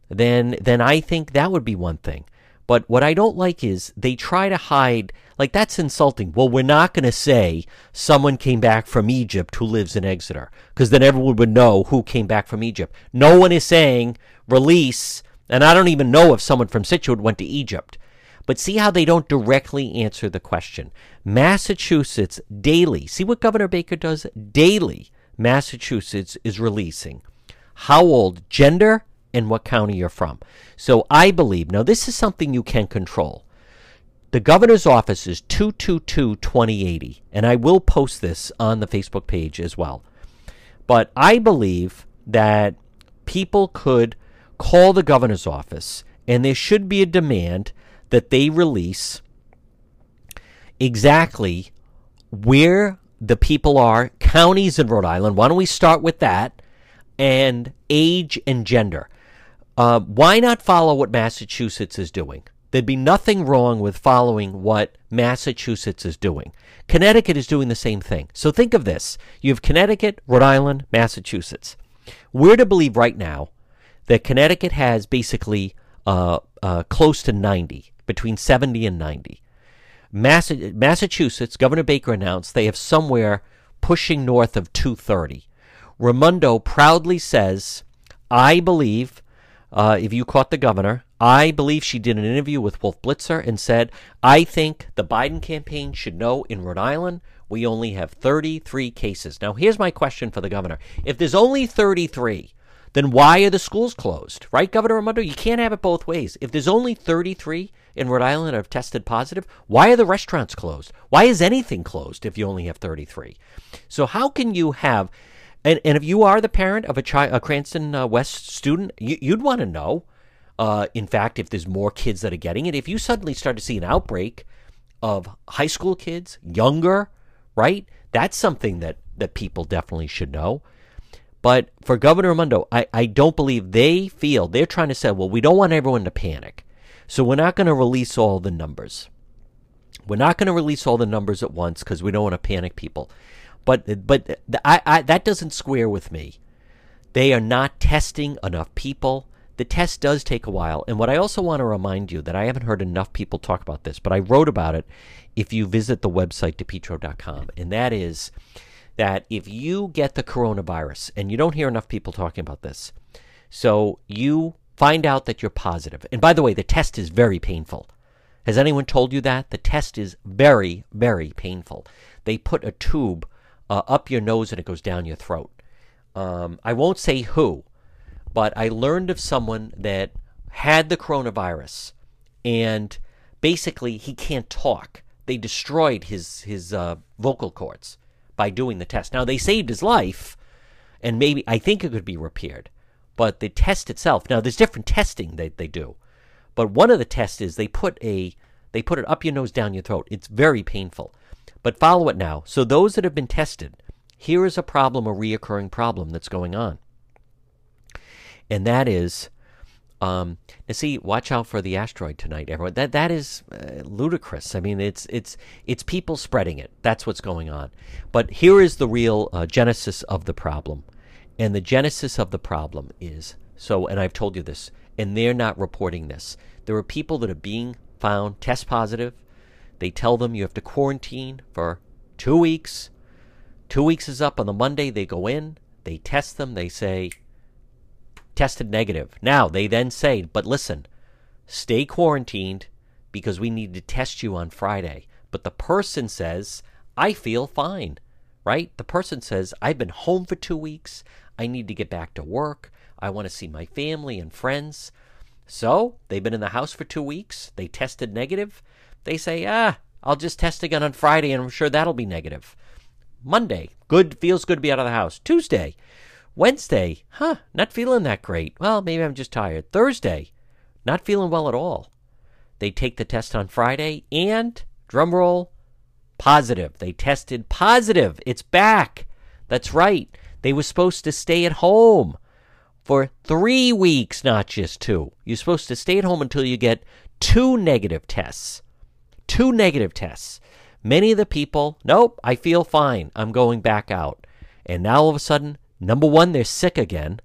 Speaker 1: Then, then I think that would be one thing. But what I don't like is they try to hide, like, that's insulting. Well, we're not going to say someone came back from Egypt who lives in Exeter, because then everyone would know who came back from Egypt. No one is saying release, and I don't even know if someone from Scituate went to Egypt. But see how they don't directly answer the question. Massachusetts daily, see what Governor Baker does daily. Massachusetts is releasing how old, gender, and what county you're from. So I believe, now this is something you can control. The governor's office is 222 2080, and I will post this on the Facebook page as well. But I believe that people could call the governor's office, and there should be a demand that they release exactly where the people are, counties in Rhode Island. Why don't we start with that? And age and gender. Uh, why not follow what Massachusetts is doing? There'd be nothing wrong with following what Massachusetts is doing. Connecticut is doing the same thing. So think of this you have Connecticut, Rhode Island, Massachusetts. We're to believe right now that Connecticut has basically uh, uh, close to 90, between 70 and 90. Mass- Massachusetts, Governor Baker announced they have somewhere pushing north of 230. Raimondo proudly says, I believe uh, if you caught the governor, I believe she did an interview with Wolf Blitzer and said, I think the Biden campaign should know in Rhode Island we only have 33 cases. Now, here's my question for the governor. If there's only 33, then why are the schools closed? Right, Governor Raimondo? You can't have it both ways. If there's only 33 in Rhode Island have tested positive, why are the restaurants closed? Why is anything closed if you only have 33? So, how can you have and and if you are the parent of a child, a Cranston uh, West student, you, would want to know. Uh, in fact, if there's more kids that are getting it, if you suddenly start to see an outbreak of high school kids, younger, right? That's something that that people definitely should know. But for Governor Raimondo, I, I don't believe they feel they're trying to say, well, we don't want everyone to panic. So we're not going to release all the numbers. We're not going to release all the numbers at once because we don't want to panic people. But but I, I, that doesn't square with me. They are not testing enough people. The test does take a while. And what I also want to remind you that I haven't heard enough people talk about this, but I wrote about it if you visit the website depetro.com, and that is that if you get the coronavirus, and you don't hear enough people talking about this, so you find out that you're positive. And by the way, the test is very painful. Has anyone told you that? The test is very, very painful. They put a tube uh, up your nose and it goes down your throat. Um, I won't say who, but I learned of someone that had the coronavirus and basically he can't talk. They destroyed his his uh, vocal cords by doing the test. Now they saved his life, and maybe I think it could be repaired. But the test itself, now there's different testing that they do, but one of the tests is they put a they put it up your nose, down your throat. It's very painful. But follow it now. So those that have been tested, here is a problem, a reoccurring problem that's going on. And that is, um, now see, watch out for the asteroid tonight, everyone. That that is uh, ludicrous. I mean, it's it's it's people spreading it. That's what's going on. But here is the real uh, genesis of the problem, and the genesis of the problem is so. And I've told you this, and they're not reporting this. There are people that are being found test positive. They tell them you have to quarantine for two weeks. Two weeks is up on the Monday. They go in, they test them, they say, tested negative. Now, they then say, but listen, stay quarantined because we need to test you on Friday. But the person says, I feel fine, right? The person says, I've been home for two weeks. I need to get back to work. I want to see my family and friends. So they've been in the house for two weeks. They tested negative. They say, ah, I'll just test again on Friday and I'm sure that'll be negative. Monday, good, feels good to be out of the house. Tuesday, Wednesday, huh, not feeling that great. Well, maybe I'm just tired. Thursday, not feeling well at all. They take the test on Friday and, drum roll, positive. They tested positive. It's back. That's right. They were supposed to stay at home for three weeks, not just two. You're supposed to stay at home until you get two negative tests. Two negative tests. Many of the people, nope, I feel fine. I'm going back out. And now all of a sudden, number one, they're sick again.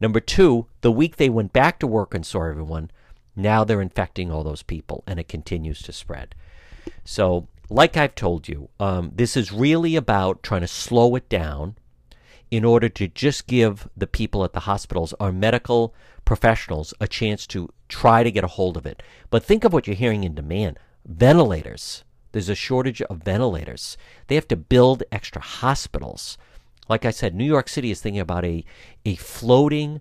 Speaker 1: Number two, the week they went back to work and saw everyone, now they're infecting all those people and it continues to spread. So, like I've told you, um, this is really about trying to slow it down in order to just give the people at the hospitals, our medical professionals, a chance to try to get a hold of it. But think of what you're hearing in demand ventilators. There's a shortage of ventilators. They have to build extra hospitals. Like I said, New York City is thinking about a, a floating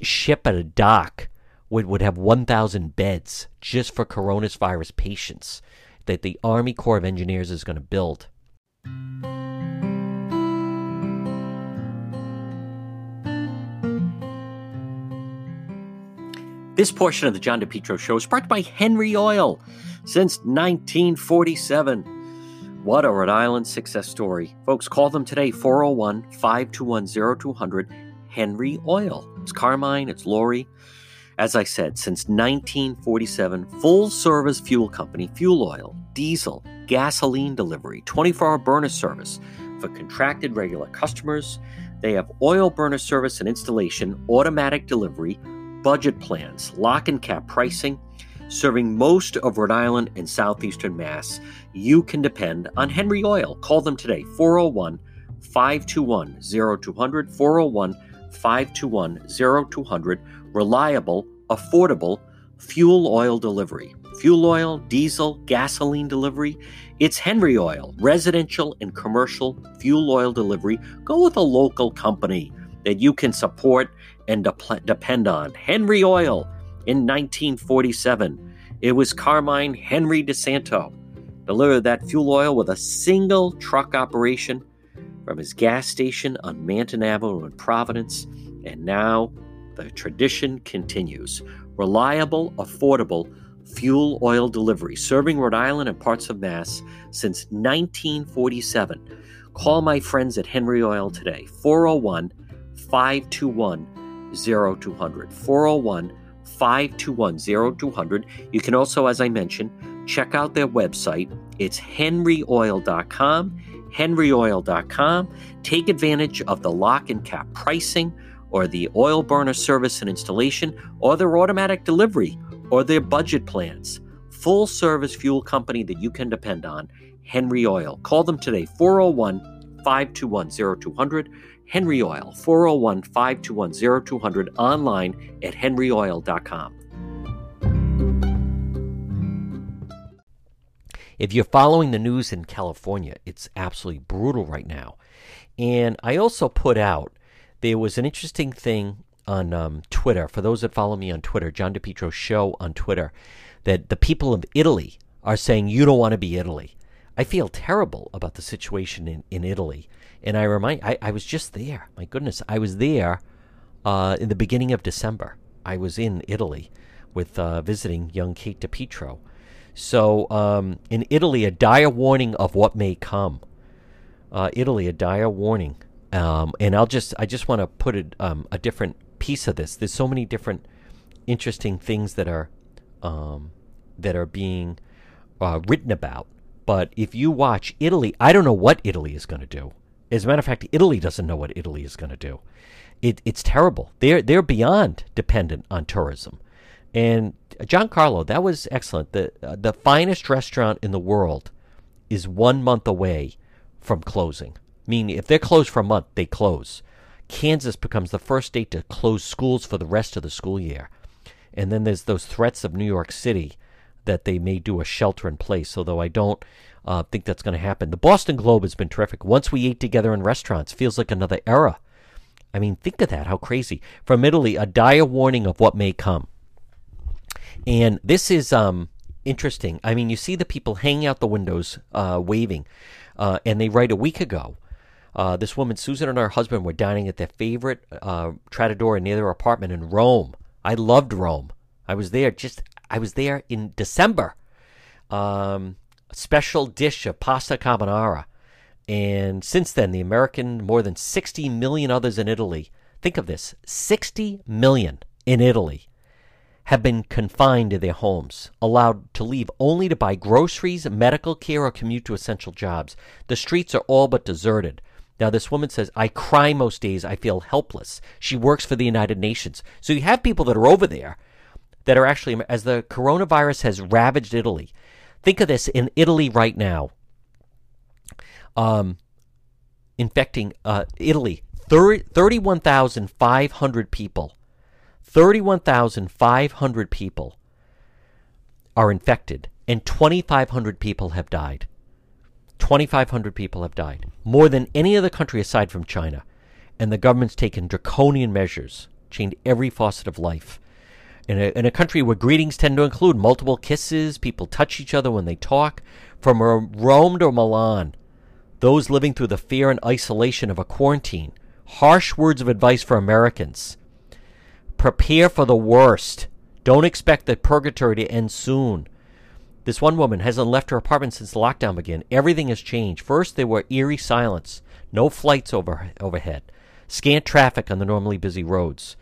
Speaker 1: ship at a dock would, would have 1,000 beds just for coronavirus patients that the Army Corps of Engineers is going to build. This portion of the John DePetro Show is brought by Henry Oil since 1947. What a Rhode Island success story. Folks, call them today 401 521 0200 Henry Oil. It's Carmine, it's Lori. As I said, since 1947, full service fuel company, fuel oil, diesel, gasoline delivery, 24 hour burner service for contracted regular customers. They have oil burner service and installation, automatic delivery, budget plans, lock and cap pricing, serving most of Rhode Island and southeastern Mass. You can depend on Henry Oil. Call them today, 401 521 0200, 401 521 0200. Reliable, affordable fuel oil delivery. Fuel oil, diesel, gasoline delivery. It's Henry Oil, residential and commercial fuel oil delivery. Go with a local company that you can support and de- depend on. Henry Oil in 1947. It was Carmine Henry DeSanto delivered that fuel oil with a single truck operation from his gas station on Manton Avenue in Providence. And now the tradition continues. Reliable, affordable fuel oil delivery, serving Rhode Island and parts of Mass since 1947. Call my friends at Henry Oil today, 401 521 0200. 401 521 0200. You can also, as I mentioned, check out their website It's henryoil.com. Henryoil.com. Take advantage of the lock and cap pricing or the oil burner service and installation or their automatic delivery or their budget plans. Full service fuel company that you can depend on. Henry Oil. Call them today 401 521 0200. Henry Oil 401 521 0200 online at henryoil.com. If you're following the news in California, it's absolutely brutal right now. And I also put out there was an interesting thing on um, Twitter. For those that follow me on Twitter, John DePetro Show on Twitter, that the people of Italy are saying you don't want to be Italy. I feel terrible about the situation in, in Italy. And I remind, I, I was just there. My goodness, I was there uh, in the beginning of December. I was in Italy with uh, visiting young Kate DePetro. So um, in Italy, a dire warning of what may come. Uh, Italy, a dire warning. Um, and I'll just, I just want to put it, um, a different piece of this. There's so many different interesting things that are, um, that are being uh, written about. But if you watch Italy, I don't know what Italy is going to do. As a matter of fact, Italy doesn't know what Italy is going to do. It, it's terrible. They're they're beyond dependent on tourism. And John Carlo, that was excellent. The uh, the finest restaurant in the world is one month away from closing. Meaning, if they're closed for a month, they close. Kansas becomes the first state to close schools for the rest of the school year. And then there's those threats of New York City that they may do a shelter in place, although I don't uh, think that's going to happen. The Boston Globe has been terrific. Once we ate together in restaurants, feels like another era. I mean, think of that, how crazy. From Italy, a dire warning of what may come. And this is um, interesting. I mean, you see the people hanging out the windows, uh, waving, uh, and they write a week ago. Uh, this woman, Susan, and her husband were dining at their favorite uh, trattoria near their apartment in Rome. I loved Rome. I was there just. I was there in December. Um, special dish of pasta carbonara, and since then, the American, more than 60 million others in Italy. Think of this: 60 million in Italy have been confined to their homes, allowed to leave only to buy groceries, medical care, or commute to essential jobs. The streets are all but deserted. Now, this woman says, I cry most days. I feel helpless. She works for the United Nations. So you have people that are over there that are actually, as the coronavirus has ravaged Italy. Think of this in Italy right now. Um, infecting uh, Italy, 30, 31,500 people 31,500 people are infected and 2,500 people have died. 2,500 people have died, more than any other country aside from China. And the government's taken draconian measures, chained every faucet of life. In a, in a country where greetings tend to include multiple kisses, people touch each other when they talk, from Rome to Milan, those living through the fear and isolation of a quarantine, harsh words of advice for Americans Prepare for the worst. Don't expect the purgatory to end soon. This one woman hasn't left her apartment since the lockdown began. Everything has changed. First, there were eerie silence, no flights over, overhead, scant traffic on the normally busy roads.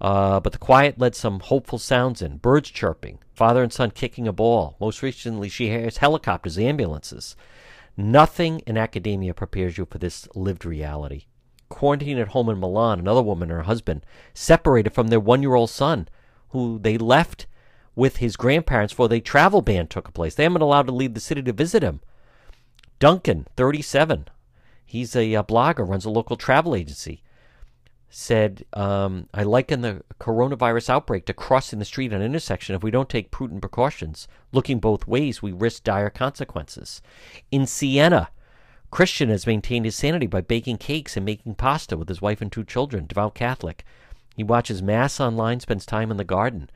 Speaker 1: Uh, but the quiet led some hopeful sounds in birds chirping, father and son kicking a ball. Most recently, she hears helicopters, ambulances. Nothing in academia prepares you for this lived reality quarantined at home in Milan, another woman and her husband separated from their one year old son, who they left with his grandparents for the travel ban took place. They haven't allowed to leave the city to visit him. Duncan, 37, he's a, a blogger, runs a local travel agency, said, um, I liken the coronavirus outbreak to crossing the street at an intersection. If we don't take prudent precautions, looking both ways, we risk dire consequences. In Siena, Christian has maintained his sanity by baking cakes and making pasta with his wife and two children, devout Catholic. He watches Mass online, spends time in the garden.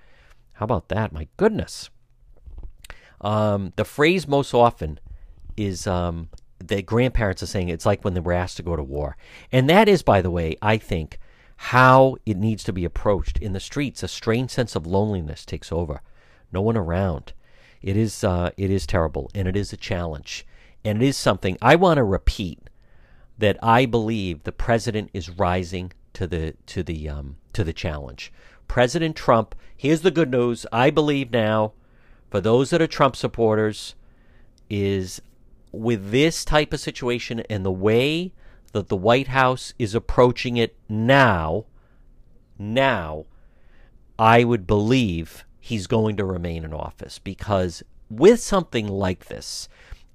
Speaker 1: How about that? My goodness. Um, the phrase most often is um, that grandparents are saying it's like when they were asked to go to war. And that is, by the way, I think, how it needs to be approached. In the streets, a strange sense of loneliness takes over. No one around. It is, uh, it is terrible, and it is a challenge. And it is something I want to repeat that I believe the president is rising to the to the um, to the challenge. President Trump, here's the good news. I believe now, for those that are Trump supporters, is with this type of situation and the way that the White House is approaching it now, now, I would believe he's going to remain in office because with something like this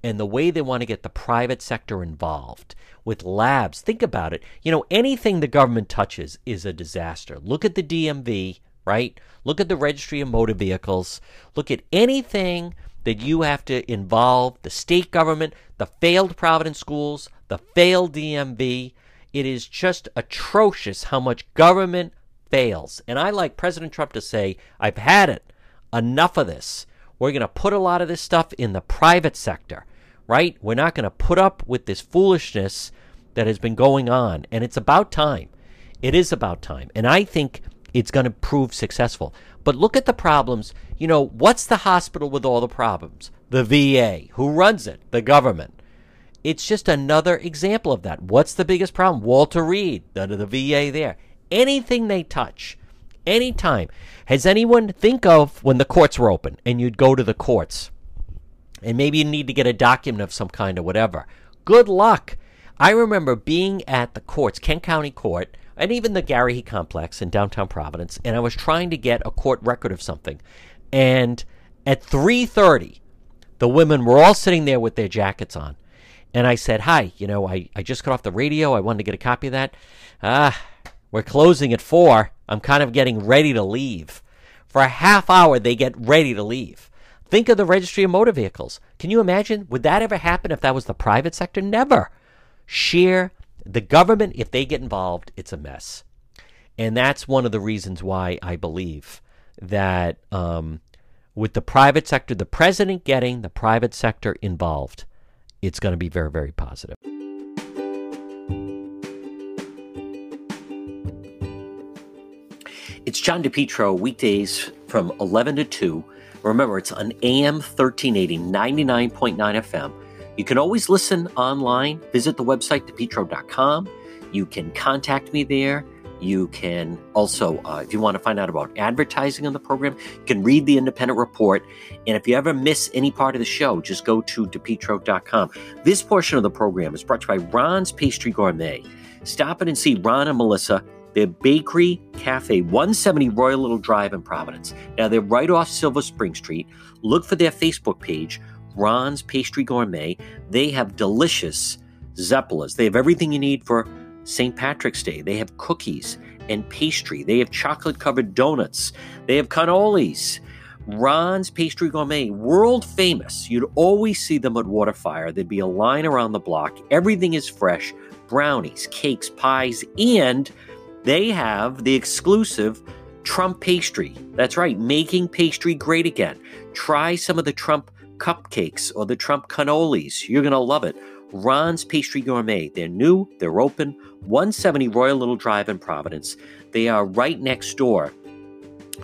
Speaker 1: and the way they want to get the private sector involved with labs, think about it. You know, anything the government touches is a disaster. Look at the DMV, right? Look at the registry of motor vehicles. Look at anything that you have to involve the state government, the failed Providence schools, the failed DMV. It is just atrocious how much government fails. And I like President Trump to say, I've had it. Enough of this. We're going to put a lot of this stuff in the private sector, right? We're not going to put up with this foolishness that has been going on. And it's about time. It is about time. And I think it's going to prove successful. But look at the problems. You know, what's the hospital with all the problems? The VA. Who runs it? The government. It's just another example of that. What's the biggest problem? Walter Reed, the, the VA there. Anything they touch, anytime. Has anyone think of when the courts were open and you'd go to the courts and maybe you need to get a document of some kind or whatever? Good luck. I remember being at the courts, Kent County Court, and even the Garrahy Complex in downtown Providence, and I was trying to get a court record of something. And at 3:30, the women were all sitting there with their jackets on. And I said, Hi, you know, I, I just got off the radio. I wanted to get a copy of that. Ah, we're closing at four. I'm kind of getting ready to leave. For a half hour, they get ready to leave. Think of the registry of motor vehicles. Can you imagine? Would that ever happen if that was the private sector? Never. Sheer the government, if they get involved, it's a mess. And that's one of the reasons why I believe that um, with the private sector, the president getting the private sector involved, it's going to be very, very positive. It's John DePetro, weekdays from 11 to 2. Remember, it's on AM 1380, 99.9 FM. You can always listen online. Visit the website, depetro.com. You can contact me there. You can also, uh, if you want to find out about advertising on the program, you can read the independent report. And if you ever miss any part of the show, just go to depetro.com. This portion of the program is brought to you by Ron's Pastry Gourmet. Stop in and see Ron and Melissa. Their bakery cafe, 170 Royal Little Drive in Providence. Now they're right off Silver Spring Street. Look for their Facebook page, Ron's Pastry Gourmet. They have delicious zeppelas. They have everything you need for St. Patrick's Day. They have cookies and pastry. They have chocolate covered donuts. They have cannolis. Ron's Pastry Gourmet, world famous. You'd always see them at Waterfire. There'd be a line around the block. Everything is fresh brownies, cakes, pies, and they have the exclusive Trump pastry. That's right, making pastry great again. Try some of the Trump cupcakes or the Trump cannolis. You're going to love it. Ron's Pastry Gourmet. They're new, they're open, 170 Royal Little Drive in Providence. They are right next door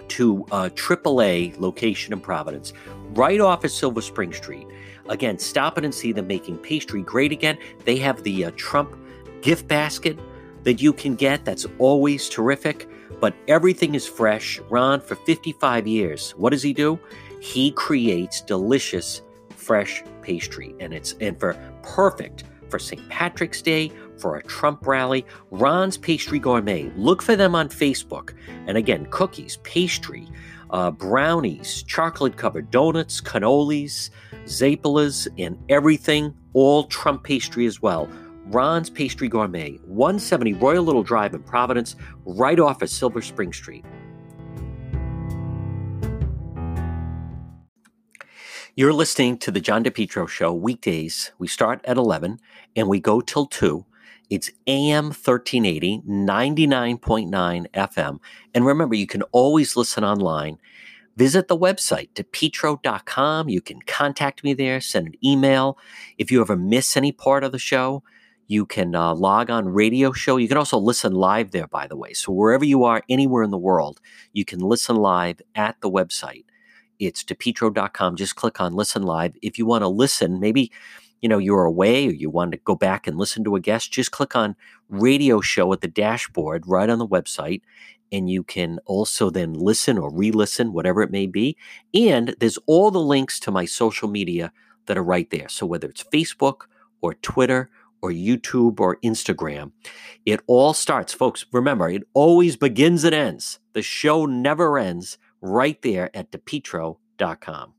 Speaker 1: to a AAA location in Providence, right off of Silver Spring Street. Again, stop in and see them making pastry great again. They have the uh, Trump gift basket that you can get that's always terrific, but everything is fresh. Ron, for 55 years, what does he do? He creates delicious fresh pastry and it's and for perfect for St. Patrick's Day, for a Trump rally, Ron's Pastry Gourmet. Look for them on Facebook. And again, cookies, pastry, uh, brownies, chocolate covered donuts, cannolis, zapelas, and everything, all Trump pastry as well. Ron's Pastry Gourmet, 170 Royal Little Drive in Providence, right off of Silver Spring Street. You're listening to the John DePetro Show weekdays. We start at 11 and we go till 2. It's AM 1380, 99.9 FM. And remember, you can always listen online. Visit the website, depetro.com. You can contact me there, send an email. If you ever miss any part of the show, you can uh, log on radio show. You can also listen live there, by the way. So wherever you are, anywhere in the world, you can listen live at the website it's depetro.com. Just click on listen live. If you want to listen, maybe you know you're away or you want to go back and listen to a guest, just click on radio show at the dashboard right on the website. And you can also then listen or re listen, whatever it may be. And there's all the links to my social media that are right there. So whether it's Facebook or Twitter or YouTube or Instagram, it all starts, folks. Remember, it always begins and ends. The show never ends right there at depetro.com.